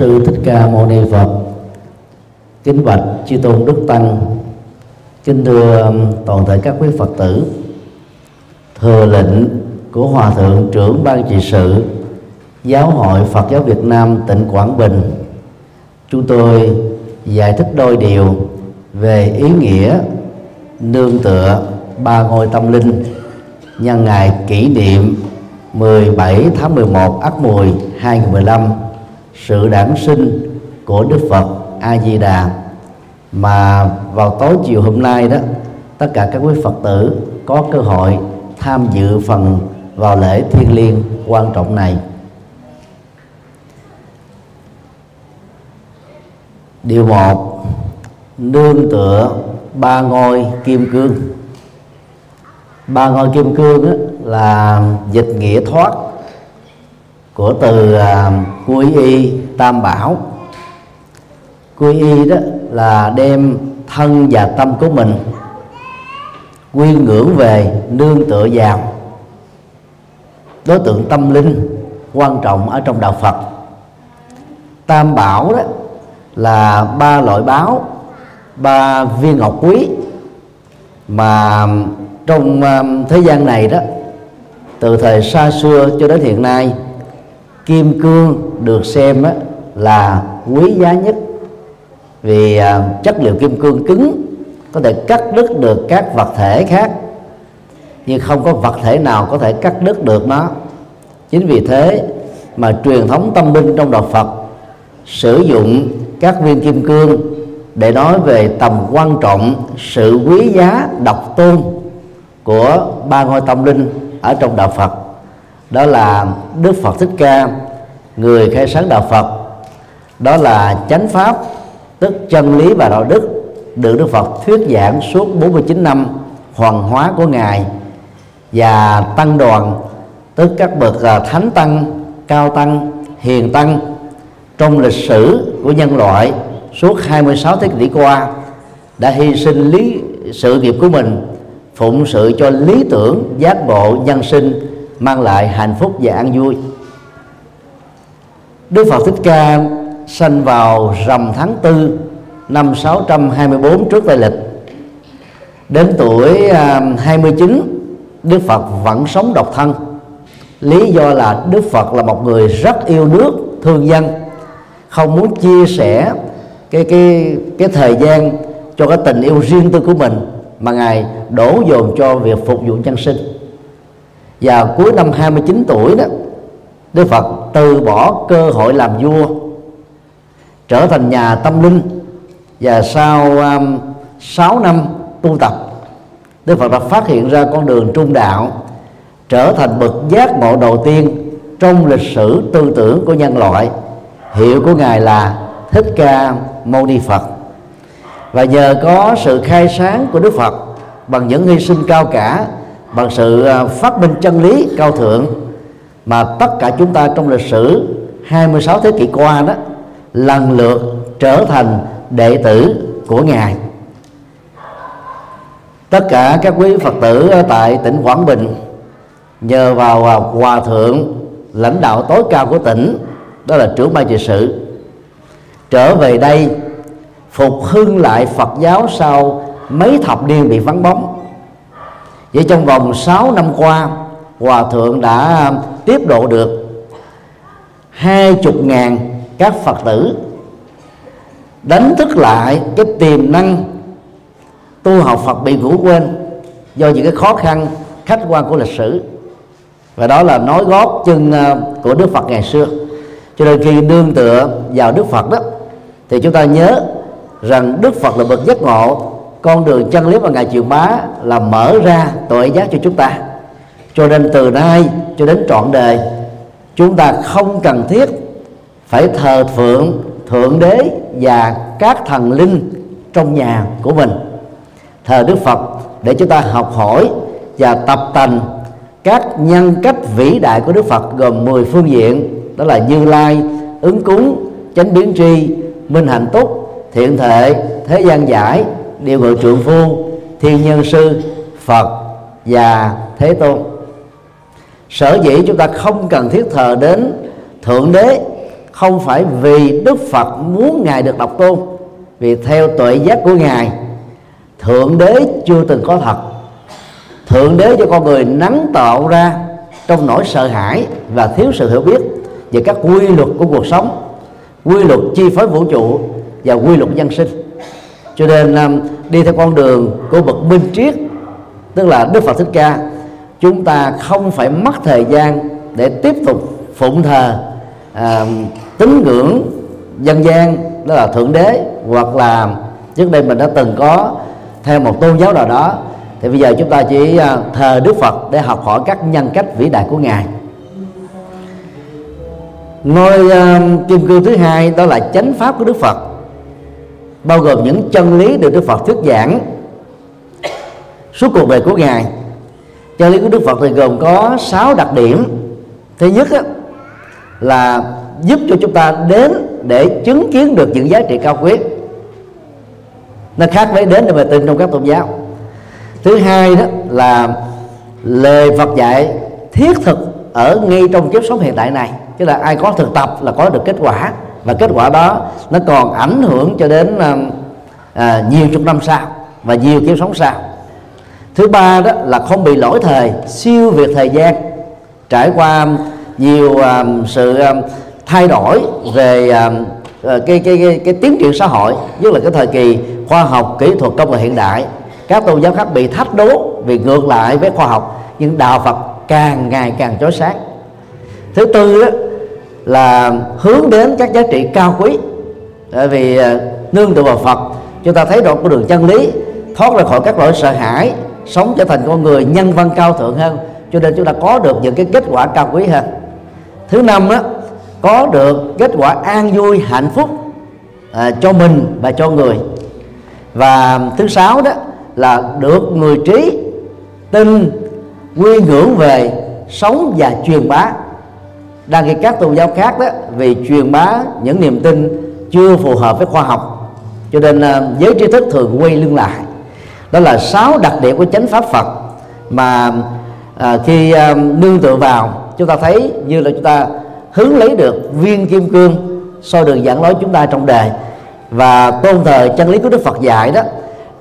sư Thích Ca Mâu Ni Phật. Kính bạch chư tôn đức tăng. Kính thưa um, toàn thể các quý Phật tử. Thừa lệnh của Hòa thượng trưởng ban trị sự, Giáo hội Phật giáo Việt Nam tỉnh Quảng Bình. Chúng tôi giải thích đôi điều về ý nghĩa nương tựa ba ngôi tâm linh nhân ngày kỷ niệm 17 tháng 11 Ất Mùi 2015 sự đản sinh của Đức Phật A Di Đà mà vào tối chiều hôm nay đó, tất cả các quý Phật tử có cơ hội tham dự phần vào lễ thiêng liêng quan trọng này. Điều một, nương tựa ba ngôi kim cương. Ba ngôi kim cương là dịch nghĩa thoát của từ à, quy y tam bảo. Quy y đó là đem thân và tâm của mình quy ngưỡng về nương tựa vào. Đối tượng tâm linh quan trọng ở trong đạo Phật. Tam bảo đó là ba loại báo, ba viên ngọc quý mà trong à, thế gian này đó, từ thời xa xưa cho đến hiện nay kim cương được xem á, là quý giá nhất. Vì à, chất liệu kim cương cứng có thể cắt đứt được các vật thể khác nhưng không có vật thể nào có thể cắt đứt được nó. Chính vì thế mà truyền thống tâm linh trong đạo Phật sử dụng các viên kim cương để nói về tầm quan trọng sự quý giá độc tôn của ba ngôi tâm linh ở trong đạo Phật đó là Đức Phật Thích Ca, người khai sáng đạo Phật. Đó là chánh pháp, tức chân lý và đạo đức, được Đức Phật thuyết giảng suốt 49 năm hoàng hóa của ngài và tăng đoàn, tức các bậc à, thánh tăng, cao tăng, hiền tăng. Trong lịch sử của nhân loại, suốt 26 thế kỷ qua, đã hy sinh lý, sự nghiệp của mình, phụng sự cho lý tưởng giác ngộ nhân sinh mang lại hạnh phúc và an vui. Đức Phật Thích Ca sanh vào rằm tháng tư năm 624 trước Tây lịch. Đến tuổi à, 29 Đức Phật vẫn sống độc thân. Lý do là Đức Phật là một người rất yêu nước, thương dân. Không muốn chia sẻ cái cái cái thời gian cho cái tình yêu riêng tư của mình, mà ngài đổ dồn cho việc phục vụ nhân sinh và cuối năm 29 tuổi đó Đức Phật từ bỏ cơ hội làm vua trở thành nhà tâm linh. Và sau um, 6 năm tu tập Đức Phật đã phát hiện ra con đường trung đạo trở thành bậc giác ngộ đầu tiên trong lịch sử tư tưởng của nhân loại. Hiệu của ngài là thích ca mâu ni phật. Và nhờ có sự khai sáng của đức phật bằng những hy sinh cao cả bằng sự à, phát minh chân lý cao thượng mà tất cả chúng ta trong lịch sử 26 thế kỷ qua đó lần lượt trở thành đệ tử của ngài. Tất cả các quý phật tử tại tỉnh quảng bình nhờ vào à, hòa thượng lãnh đạo tối cao của tỉnh, đó là trưởng ban trị sự, trở về đây phục hưng lại Phật giáo sau mấy thập niên bị vắng bóng vậy trong vòng 6 năm qua, hòa thượng đã um, tiếp độ được hai chục ngàn các phật tử đánh thức lại cái tiềm năng tu học Phật bị ngủ quên do những cái khó khăn, khách quan của lịch sử. Và đó là nói gót chân uh, của Đức Phật ngày xưa. Cho nên khi nương tựa vào Đức Phật đó, thì chúng ta nhớ rằng Đức Phật là bậc giác ngộ con đường chân lý mà ngài truyền bá là mở ra tội giác cho chúng ta. Cho nên từ nay cho đến trọn đời chúng ta không cần thiết phải thờ phượng thượng đế và các thần linh trong nhà của mình. Thờ Đức Phật để chúng ta học hỏi và tập tành các nhân cách vĩ đại của Đức Phật gồm 10 phương diện đó là Như Lai, ứng cúng, chánh biến tri, minh hạnh túc, thiện thệ, thế gian giải, điều ngự trượng phu, thiên nhân sư, Phật và Thế Tôn. Sở dĩ chúng ta không cần thiết thờ đến thượng đế không phải vì Đức Phật muốn ngài được độc tôn, vì theo tuệ giác của ngài thượng đế chưa từng có thật thượng đế cho con người nắng tạo ra trong nỗi sợ hãi và thiếu sự hiểu biết về các quy luật của cuộc sống quy luật chi phối vũ trụ và quy luật nhân sinh cho nên um, đi theo con đường của bậc minh triết tức là đức phật thích ca chúng ta không phải mất thời gian để tiếp tục phụng thờ à, tín ngưỡng dân gian đó là thượng đế hoặc là trước đây mình đã từng có theo một tôn giáo nào đó. Thì bây giờ chúng ta chỉ à, thờ đức phật để học hỏi các nhân cách vĩ đại của ngài. Ngôi uh, kim cương thứ hai đó là chánh pháp của đức phật bao gồm những chân lý được đức phật thuyết giảng. Suốt cuộc đời của ngài chân lý của đức phật thì gồm có 6 đặc điểm. Thứ nhất á, là giúp cho chúng ta đến để chứng kiến được những giá trị cao quý. Nó khác với đến để mà tin trong các tôn giáo. Thứ hai đó là lời Phật dạy thiết thực ở ngay trong kiếp sống hiện tại này. Tức là ai có thực tập là có được kết quả và kết quả đó nó còn ảnh hưởng cho đến um, à, nhiều chục năm sau và nhiều kiếp sống sau. Thứ ba đó là không bị lỗi thời siêu việt thời gian trải qua nhiều à, sự à, thay đổi về à, cái, cái cái cái tiến triển xã hội nhất là cái thời kỳ khoa học kỹ thuật công nghệ hiện đại. Các tôn giáo khác bị thách đố vì ngược lại với khoa học nhưng đạo Phật càng ngày càng chói sáng. Thứ tư đó là hướng đến các giá trị cao quý. Tại vì à, nương tựa vào Phật chúng ta thấy rõ con đường chân lý thoát ra khỏi các nỗi sợ hãi sống trở thành con người nhân văn cao thượng hơn. Cho nên chúng ta có được những cái kết quả cao quý hơn. Thứ năm đó có được kết quả an vui hạnh phúc à, cho mình và cho người. Và thứ sáu đó là được người trí tin quy ngưỡng về sống và truyền bá đang khi các tôn giáo khác đó vì truyền bá những niềm tin chưa phù hợp với khoa học cho nên ờ, giới trí thức thường quay lưng lại. Đó là sáu đặc điểm của chánh pháp Phật mà à, khi à, nương tựa vào chúng ta thấy như là chúng ta hướng lấy được viên kim cương soi đường dẫn lối chúng ta trong đời và tôn thờ chân lý của Đức Phật dạy đó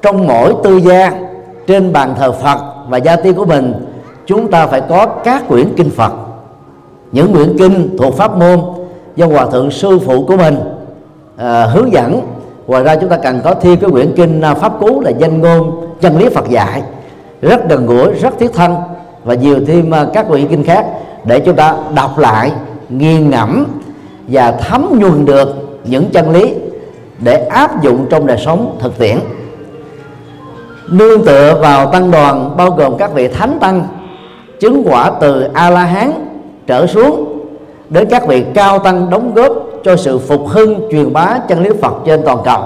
trong mỗi tư gia trên bàn thờ Phật và gia tiên của mình chúng ta phải có các quyển kinh Phật những quyển kinh thuộc pháp môn do hòa thượng sư phụ của mình à, hướng dẫn. Ngoài ra chúng ta cần có thêm cái quyển kinh à, pháp cú là danh ngôn chân lý Phật dạy. Rất gần gũi rất thiết thân và nhiều thêm à, các quyển kinh khác để chúng ta đọc lại nghiền ngẫm và thấm nhuần được những chân lý để áp dụng trong đời sống thực tiễn. Nương tựa vào tăng đoàn bao gồm các vị thánh tăng chứng quả từ a la hán trở xuống đến các vị cao tăng đóng góp cho sự phục hưng truyền bá chân lý Phật trên toàn cầu.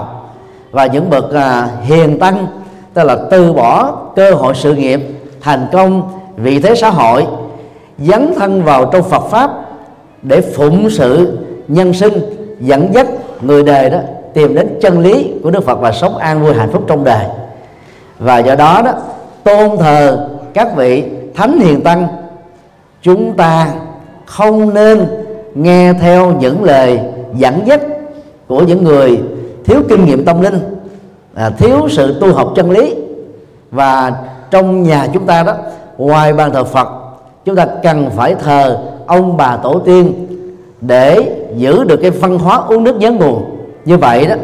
Và những bậc à, hiền tăng tức là từ bỏ cơ hội sự nghiệp thành công vị thế xã hội dấn thân vào trong Phật pháp để phụng sự nhân sinh dẫn dắt người đời đó tìm đến chân lý của Đức Phật và sống an vui hạnh phúc trong đời. Và do đó đó tôn thờ các vị thánh hiền tăng chúng ta không nên nghe theo những lời dẫn dắt của những người thiếu kinh nghiệm tâm linh à, thiếu sự tu học chân lý. Và trong nhà chúng ta đó ngoài bàn thờ Phật chúng ta cần phải thờ ông bà tổ tiên để giữ được cái văn hóa uống nước nhớ nguồn. Như vậy đó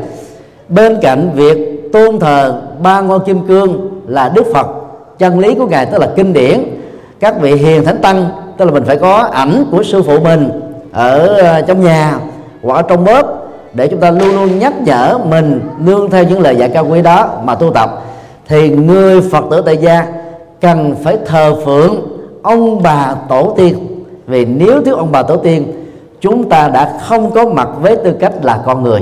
bên cạnh việc tôn thờ ba ngôi kim cương là Đức Phật chân lý của ngài tức là kinh điển các vị hiền thánh tăng tức là mình phải có ảnh của sư phụ mình ở ờ, trong nhà hoặc ở trong bếp để chúng ta luôn luôn nhắc nhở mình nương theo những lời dạy cao quý đó mà tu tập. Thì người phật tử tại gia cần phải thờ phượng ông bà tổ tiên. Vì nếu thiếu ông bà tổ tiên, chúng ta đã không có mặt với tư cách là con người.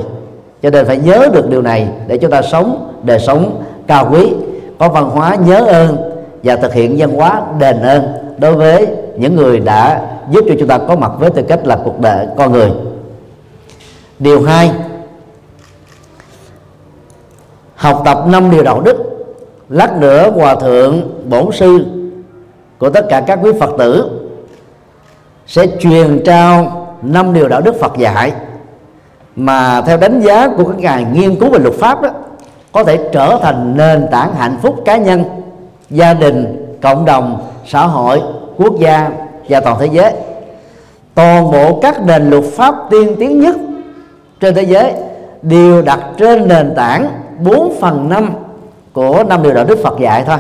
Cho nên phải nhớ được điều này để chúng ta sống đời sống cao quý, có văn hóa nhớ ơn và thực hiện văn hóa đền ơn đối với những người đã giúp cho chúng ta có mặt với tư cách là cuộc đời, con người. Điều hai, học tập năm điều đạo đức, lát nữa hòa thượng bổn sư của tất cả các quý phật tử sẽ truyền trao năm điều đạo đức phật dạy mà theo đánh giá của các ngài nghiên cứu về luật pháp đó, có thể trở thành nền tảng hạnh phúc cá nhân, gia đình, cộng đồng, xã hội quốc gia và toàn thế giới. Toàn bộ các nền luật pháp tiên tiến nhất trên thế giới đều đặt trên nền tảng 4 phần 5 của năm điều đạo đức Phật dạy thôi.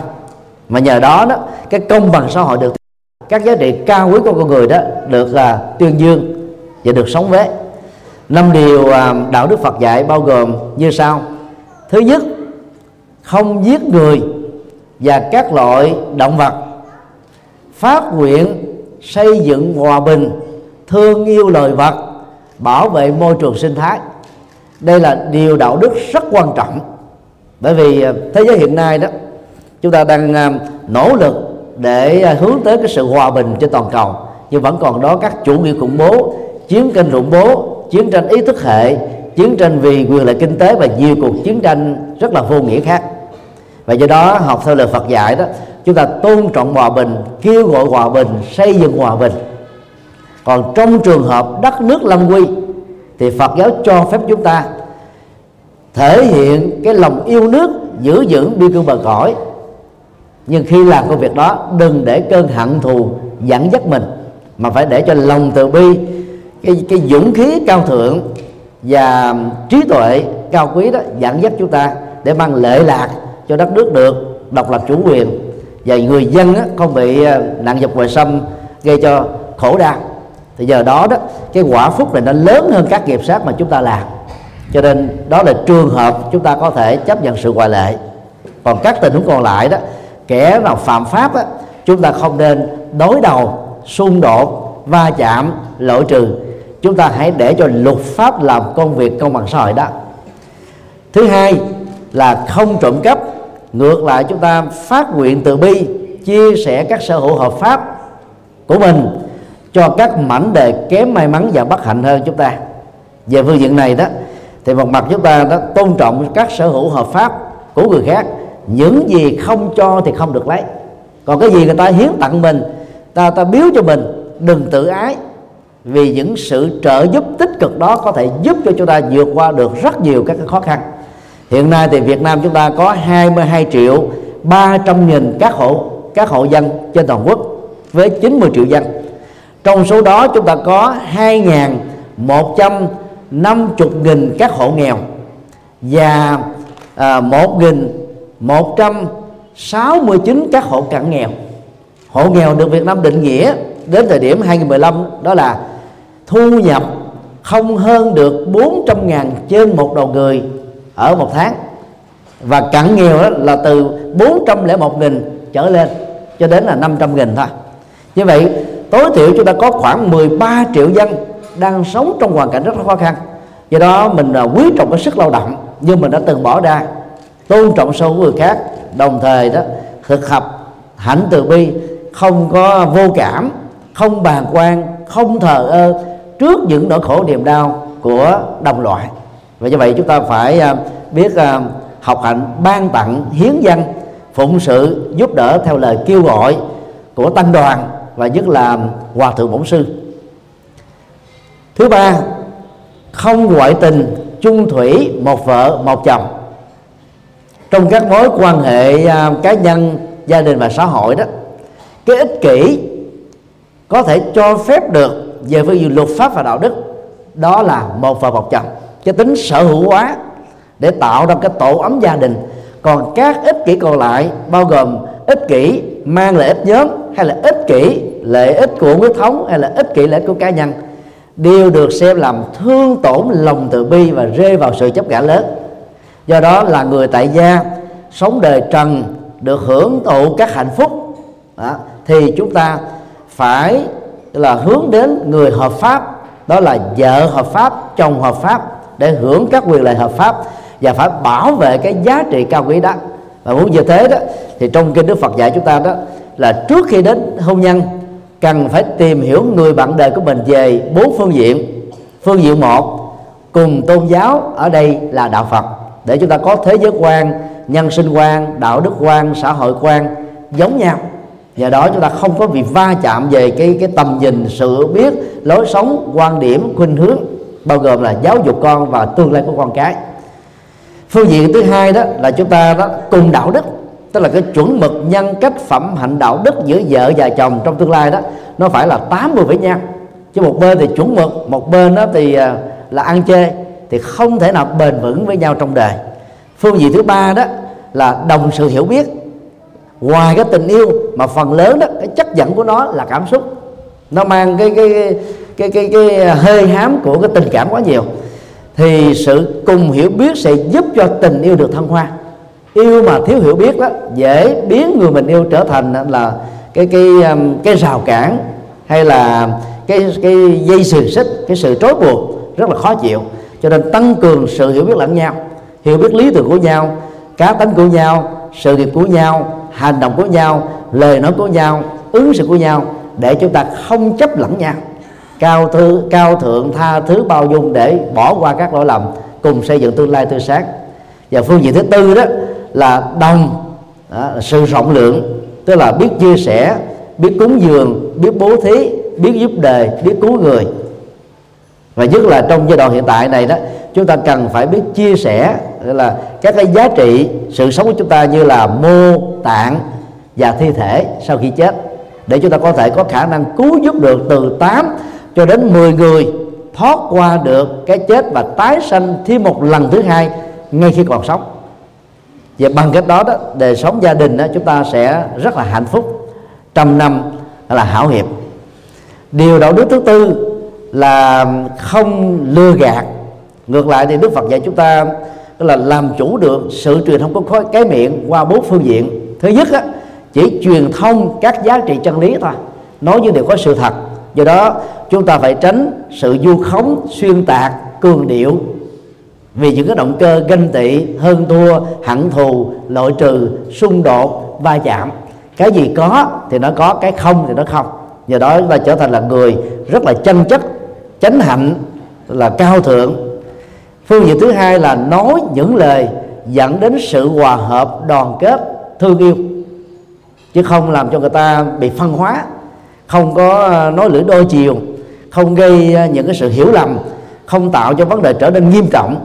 Mà nhờ đó đó, cái công bằng xã hội được các giá trị cao quý của con người đó được là tuyên dương và được sống với. Năm điều à, đạo đức Phật dạy bao gồm như sau. Thứ nhất, không giết người và các loại động vật phát nguyện, xây dựng hòa bình, thương yêu lời vật, bảo vệ môi trường sinh thái. Đây là điều đạo đức rất quan trọng. Bởi vì à, thế giới hiện nay đó, chúng ta đang à, nỗ lực để à, hướng tới cái sự hòa bình trên toàn cầu. Nhưng vẫn còn đó các chủ nghĩa khủng bố, chiến tranh khủng bố, chiến tranh ý thức hệ, chiến tranh vì quyền lợi kinh tế và nhiều cuộc chiến tranh rất là vô nghĩa khác. Và do đó, học theo lời Phật dạy đó chúng ta tôn trọng hòa bình, kêu gọi hòa bình, xây dựng hòa bình. Còn trong trường hợp đất nước lâm quy, thì Phật giáo cho phép chúng ta thể hiện cái lòng yêu nước, giữ vững biên cương bờ cõi. Nhưng khi làm công việc đó, đừng để cơn hận thù dẫn dắt mình, mà phải để cho lòng từ bi, cái cái dũng khí cao thượng và trí tuệ cao quý đó dẫn dắt chúng ta để mang lệ lạc cho đất nước được độc lập chủ quyền và người dân á, không bị ờ, nạn dọc ngoài xâm gây cho khổ đau. Thì giờ đó đó cái quả phúc này nó lớn hơn các nghiệp sát mà chúng ta làm. Cho nên đó là trường hợp chúng ta có thể chấp nhận sự ngoại lệ. Còn các tình huống còn lại đó kẻ nào phạm pháp á, chúng ta không nên đối đầu xung đột va chạm lỗi trừ. Chúng ta hãy để cho luật pháp làm công việc công bằng xã hội đó. Thứ hai là không trộm cắp ngược lại chúng ta phát nguyện từ bi, chia sẻ các sở hữu hợp pháp của mình cho các mảnh đề kém may mắn và bất hạnh hơn chúng ta. Về phương diện này đó, thì một mặt chúng ta đã tôn trọng các sở hữu hợp pháp của người khác. Những gì không cho thì không được lấy. Còn cái gì người ta hiến tặng mình, ta ta biếu cho mình, đừng tự ái. Vì những sự trợ giúp tích cực đó có thể giúp cho chúng ta vượt qua được rất nhiều các cái khó khăn hiện nay thì Việt Nam chúng ta có 22 triệu 300 nghìn các hộ các hộ dân trên toàn quốc với 90 triệu dân. Trong số đó chúng ta có 2.150 nghìn các hộ nghèo và à, 1.169 các hộ cận nghèo. Hộ nghèo được Việt Nam định nghĩa đến thời điểm 2015 đó là thu nhập không hơn được 400.000 trên một đầu người ở một tháng. Và cận nghèo đó là từ 401 nghìn trở lên cho đến là 500 nghìn thôi. Như vậy, tối thiểu chúng ta có khoảng 13 triệu dân đang sống trong hoàn cảnh rất là khó khăn. Do đó, mình là quý trọng cái sức lao động, nhưng mình đã từng bỏ ra, tôn trọng sâu của người khác. Đồng thời đó, thực học hạnh từ bi, không có vô cảm, không bàng quan, không thờ ơ trước những nỗi khổ niềm đau của đồng loại và như vậy chúng ta phải à, biết à, học hạnh, ban tặng, hiến dân phụng sự, giúp đỡ theo lời kêu gọi của tăng đoàn và nhất là hòa thượng bổn sư. Thứ ba, không ngoại tình, chung thủy, một vợ, một chồng. Trong các mối quan hệ à, cá nhân, gia đình và xã hội đó, cái ích kỷ có thể cho phép được về phương diện luật pháp và đạo đức, đó là một vợ, một chồng cái tính sở hữu hóa để tạo ra cái tổ ấm gia đình. Còn các ích kỷ còn lại bao gồm ích kỷ mang lợi ích nhóm hay là ích kỷ lợi ích của huyết thống hay là ích kỷ lợi ích của cá nhân đều được xem làm thương tổn lòng từ bi và rơi vào sự chấp ngã lớn. Do đó là người tại gia sống đời trần được hưởng thụ các hạnh phúc đó, thì chúng ta phải là hướng đến người hợp pháp đó là vợ hợp pháp chồng hợp pháp để hưởng các quyền lợi hợp pháp và phải bảo vệ cái giá trị cao quý đó. Và muốn như thế đó, thì trong kinh Đức Phật dạy chúng ta đó là trước khi đến hôn nhân, cần phải tìm hiểu người bạn đời của mình về bốn phương diện. Phương diện một, cùng tôn giáo ở đây là đạo phật. Để chúng ta có thế giới quan, nhân sinh quan, đạo đức quan, xã hội quan giống nhau. Do đó chúng ta không có bị va chạm về cái cái tầm nhìn, sự biết, lối sống, quan điểm, khuynh hướng bao gồm là giáo dục con và tương lai của con cái. Phương diện thứ hai đó là chúng ta đó cùng đạo đức, tức là cái chuẩn mực nhân cách phẩm hạnh đạo đức giữa vợ và chồng trong tương lai đó, nó phải là 80 với nhau. Chứ một bên thì chuẩn mực, một bên đó thì à, là ăn chê thì không thể nào bền vững với nhau trong đời. Phương diện thứ ba đó là đồng sự hiểu biết. Ngoài cái tình yêu mà phần lớn đó, cái chất dẫn của nó là cảm xúc. Nó mang cái cái cái cái cái, cái hơi hám của cái tình cảm quá nhiều. Thì sự cùng hiểu biết sẽ giúp cho tình yêu được thăng hoa. Yêu mà thiếu hiểu biết đó dễ biến người mình yêu trở thành là cái cái um, cái rào cản hay là cái cái dây xiềng xích cái sự trói buộc rất là khó chịu. Cho nên tăng cường sự hiểu biết lẫn nhau hiểu biết lý tưởng của nhau cá tính của nhau sự nghiệp của nhau hành động của nhau lời nói của nhau ứng xử của nhau để chúng ta không chấp lẫn nhau cao thư cao thượng tha thứ bao dung để bỏ qua các lỗi lầm cùng xây dựng tương lai tươi sáng. Và phương diện thứ tư đó là đồng đó, sự rộng lượng tức là biết chia sẻ biết cúng dường biết bố thí biết giúp đời biết cứu người. Và nhất là trong giai đoạn hiện tại này đó chúng ta cần phải biết chia sẻ là các cái giá trị sự sống của chúng ta như là mô tạng và thi thể sau khi chết để chúng ta có thể có khả năng cứu giúp được từ 8 cho đến 10 người thoát qua được cái chết và tái sanh thêm một lần thứ hai ngay khi còn sống. Và bằng cách đó đó đời sống gia đình đó chúng ta sẽ rất là hạnh phúc trăm năm là hảo hiệp. Điều đạo đức thứ tư là không lừa gạt. Ngược lại thì đức phật dạy chúng ta là làm chủ được sự truyền thông của cái miệng qua bốn phương diện. Thứ nhất á, chỉ truyền thông các giá trị chân lý thôi nói những điều có sự thật. Do đó chúng ta phải tránh sự du khống, xuyên tạc, cường điệu. Vì những cái động cơ ganh tị, hơn thua, hận thù, loại trừ, xung đột, va chạm. Cái gì có thì nó có, cái không thì nó không. Nhờ đó chúng ta trở thành là người rất là chân chất, chánh hạnh, là cao thượng. Phương diện thứ hai là nói những lời dẫn đến sự hòa hợp, đoàn kết, thương yêu. Chứ không làm cho người ta bị phân hóa, không có ờ, nói lưỡi đôi chiều không gây à, những cái sự hiểu lầm không tạo cho vấn đề trở nên nghiêm trọng.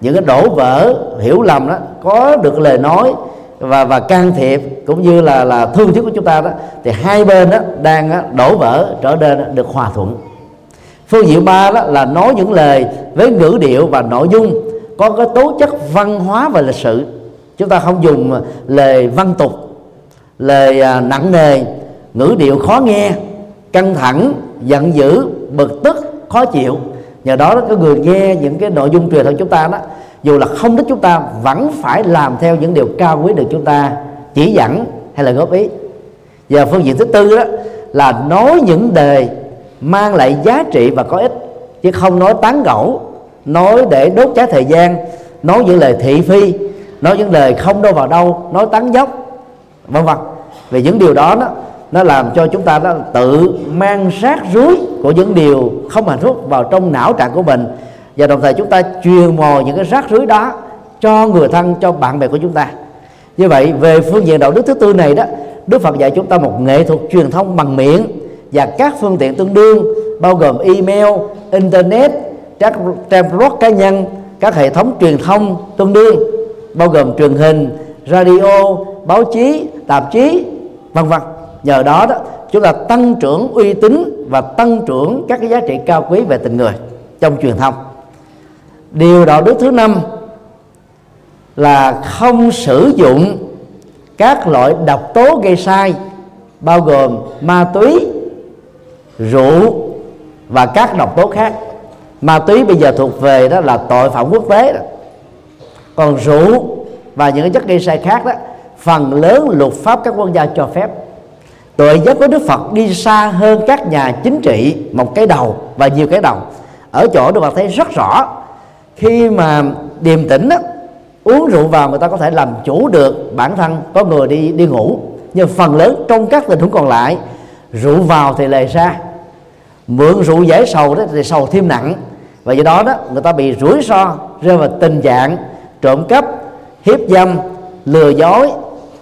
Những cái đổ vỡ hiểu lầm đó có được lời nói và và can thiệp cũng như là là thương tiếc của chúng ta đó thì hai bên đó đang đó, đổ vỡ trở nên được hòa thuận. Phương diện ba đó là nói những lời với ngữ điệu và nội dung có cái tố chất văn hóa và lịch sử chúng ta không dùng lời văn tục lời à, nặng nề ngữ điệu khó nghe căng thẳng giận dữ, bực tức, khó chịu. Nhờ đó có người nghe những cái nội dung truyền thông chúng ta đó, dù là không thích chúng ta, vẫn phải làm theo những điều cao quý được chúng ta chỉ dẫn hay là góp ý. Và phương diện thứ tư đó, là nói những đề mang lại giá trị và có ích, chứ không nói tán gẫu, nói để đốt cháy thời gian, nói những lời thị phi, nói những lời không đâu vào đâu, nói tán dốc, vân vân. Vì những điều đó đó nó làm cho chúng ta đó tự mang rác rưới của những điều không hạnh phúc vào trong não trạng của mình và đồng thời chúng ta truyền mồi những cái rác rưới đó cho người thân cho bạn bè của chúng ta như vậy về phương diện đạo đức thứ tư này đó Đức Phật dạy chúng ta một nghệ thuật truyền thông bằng miệng và các phương tiện tương đương bao gồm email, internet, các trang blog cá nhân, các hệ thống truyền thông tương đương bao gồm truyền hình, radio, báo chí, tạp chí, vân vân. Nhờ đó đó, chúng ta tăng trưởng uy tín và tăng trưởng các cái giá trị cao quý về tình người trong truyền thông. Điều đạo đức thứ năm là không sử dụng các loại độc tố gây sai, bao gồm ma túy, rượu và các độc tố khác ma túy bây giờ thuộc về đó là tội phạm quốc tế đó. còn rượu và những chất gây sai khác đó, phần lớn luật pháp các quốc gia cho phép tội giác của đức phật đi xa hơn các nhà chính trị một cái đầu và nhiều cái đầu. Ở chỗ đức phật thấy rất rõ khi mà điềm tĩnh đó, uống rượu vào người ta có thể làm chủ được bản thân có người đi đi ngủ. Nhưng phần lớn trong các tình huống còn lại rượu vào thì lề ra mượn rượu giải sầu đó thì sầu thêm nặng. Và do đó đó người ta bị rủi ro rơi vào tình trạng trộm cắp hiếp dâm lừa dối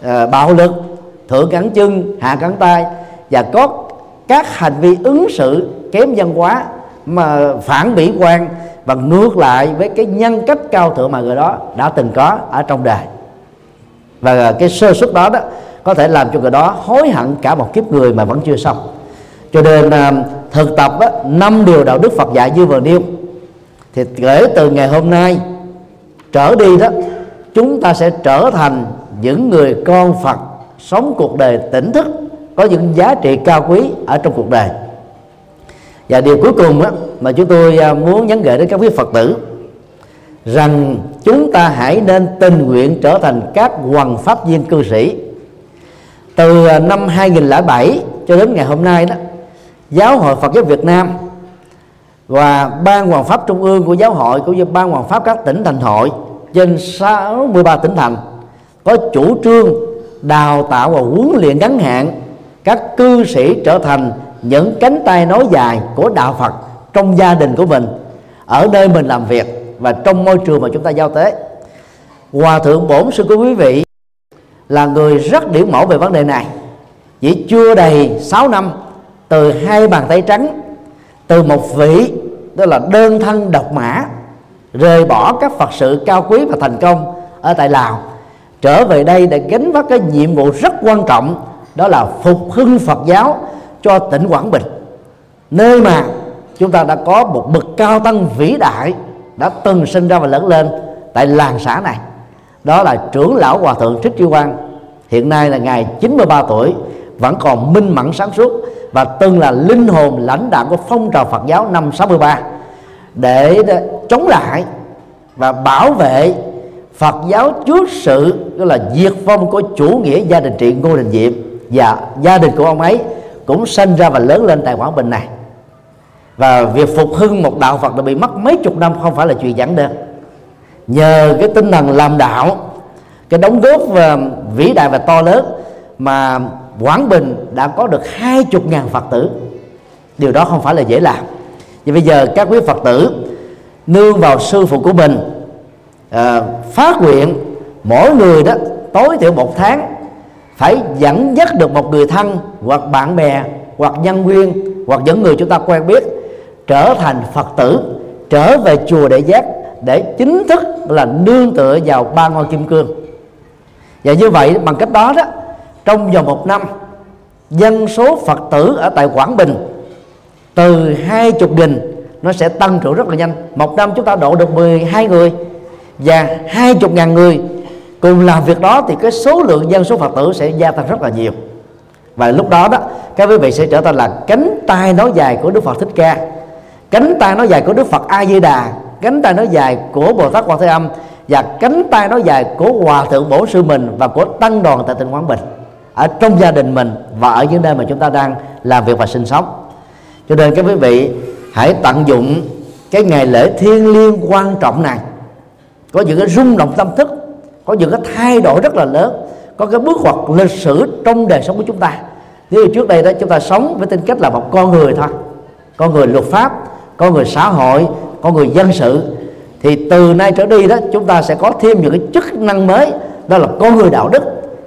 à, bạo lực thượng cắn chân, hạ cắn tay, và có các hành vi ứng xử kém văn hóa mà phản bỉ quan và ngược lại với cái nhân cách cao thượng mà người đó đã từng có ở trong đời. Và cái sơ suất đó đó có thể làm cho người đó hối hận cả một kiếp người mà vẫn chưa xong. Cho nên à, thực tập năm điều đạo đức Phật dạy như vừa nêu. Thì kể từ ngày hôm nay trở đi đó, chúng ta sẽ trở thành những người con Phật sống cuộc đời tỉnh thức có những giá trị cao quý ở trong cuộc đời. Và điều cuối cùng đó, mà chúng tôi à, muốn nhắn gửi đến các quý Phật tử rằng chúng ta hãy nên tình nguyện trở thành các hoàng pháp viên cư sĩ. Từ à, năm 2007 cho đến ngày hôm nay đó giáo hội Phật giáo Việt Nam và ban hoàng pháp trung ương của giáo hội cũng như ban hoàng pháp các tỉnh thành hội trên 63 tỉnh thành có chủ trương đào tạo và huấn luyện ngắn hạn, các cư sĩ trở thành những cánh tay nói dài của đạo Phật trong gia đình của mình, ở nơi mình làm việc và trong môi trường mà chúng ta giao tế. Hòa thượng bổn sư của quý vị là người rất điểm mẫu về vấn đề này. Chỉ chưa đầy 6 năm, từ hai bàn tay trắng, từ một vị đó là đơn thân độc mã, rời bỏ các phật sự cao quý và thành công ở tại lào trở về đây để gánh vác cái nhiệm vụ rất quan trọng, đó là phục hưng phật giáo cho tỉnh quảng bình. Nơi mà chúng ta đã có một bậc cao tăng vĩ đại đã từng sinh ra và lớn lên tại làng xã này. Đó là trưởng lão hòa thượng trích Chi quang. Hiện nay là ngài 93 tuổi, vẫn còn minh mẫn sáng suốt và từng là linh hồn lãnh đạo của phong trào Phật giáo năm 63 để chống lại và bảo vệ Phật giáo trước sự đó là diệt vong của chủ nghĩa gia đình trị Ngô Đình Diệm và gia đình của ông ấy cũng sinh ra và lớn lên tại Quảng Bình này. Và việc phục hưng một đạo Phật đã bị mất mấy chục năm không phải là chuyện giản đơn. Nhờ cái tinh thần làm đạo cái đóng góp và vĩ đại và to lớn mà Quảng Bình đã có được hai chục ngàn Phật tử. Điều đó không phải là dễ làm. Vì bây giờ các quý Phật tử nương vào sư phụ của mình à, phát nguyện mỗi người đó tối thiểu một tháng, phải dẫn dắt được một người thân hoặc bạn bè hoặc nhân viên hoặc những người chúng ta quen biết trở thành phật tử, trở về chùa để giác để chính thức là nương tựa vào ba ngôi kim cương. Và như vậy bằng cách đó đó, trong vòng một năm, dân số phật tử ở tại quảng bình từ hai chục nghìn nó sẽ tăng trưởng rất là nhanh. Một năm chúng ta độ được 12 người và hai chục ngàn người. Cùng làm việc đó thì cái số lượng dân số phật tử sẽ gia tăng rất là nhiều. Và lúc đó đó, các quý vị sẽ trở thành là cánh tay nói dài của đức phật thích ca. Cánh tay nói dài của đức phật a di đà. Cánh tay nói dài của bồ tát quan thế âm. Và cánh tay nói dài của hòa thượng bổ sư mình và của tăng đoàn tại tỉnh quảng bình. Ở trong gia đình mình và ở những nơi mà chúng ta đang làm việc và sinh sống. Cho nên các quý vị hãy tận dụng cái ngày lễ thiêng liêng quan trọng này có những cái rung động tâm thức, có những cái thay đổi rất là lớn, có cái bước ngoặt lịch sử trong đời sống của chúng ta. Nếu trước đây đó, chúng ta sống với tính cách là một con người thôi. Con người luật pháp, con người xã hội, con người dân sự. Thì từ nay trở đi đó, chúng ta sẽ có thêm những cái chức năng mới, đó là con người đạo đức,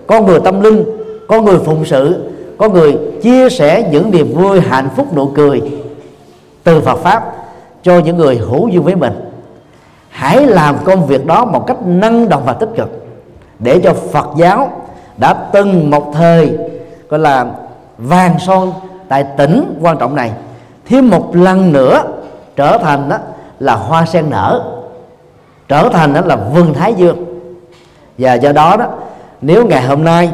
con người tâm linh, con người phụng sự, con người chia sẻ những niềm vui, hạnh phúc, nụ cười từ Phật pháp cho những người hữu duyên với mình hãy làm công việc đó một cách năng động và tích cực. Để cho Phật giáo đã từng một thời, gọi là, vàng son tại tỉnh quan trọng này, thêm một lần nữa trở thành đó là hoa sen nở, trở thành đó là vườn thái dương. Và do đó đó, nếu ngày hôm nay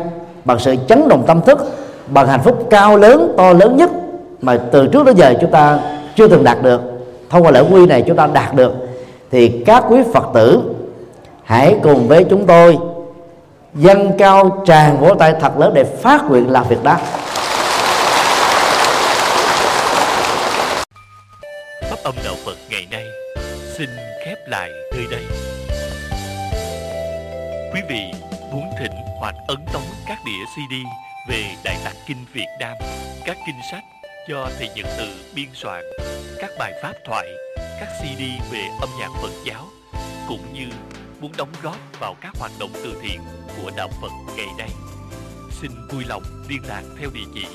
bằng sự chấn động tâm thức, bằng hạnh phúc cao lớn, to lớn nhất mà từ trước đến giờ chúng ta chưa từng đạt được, thông qua lễ quy này chúng ta đạt được thì các quý phật tử hãy cùng với chúng tôi dâng cao tràn vỗ tay thật lớn để phát nguyện làm việc đó. Pháp âm đạo phật ngày nay xin khép lại nơi đây. Quý vị muốn thỉnh hoặc ấn tống các đĩa cd về Đại tạng kinh Việt Nam, các kinh sách do thầy Nhật Từ biên soạn, các bài pháp thoại, các CD về âm nhạc Phật giáo, cũng như muốn đóng góp vào các hoạt động từ thiện của đạo Phật ngày nay. Xin vui lòng liên lạc theo địa chỉ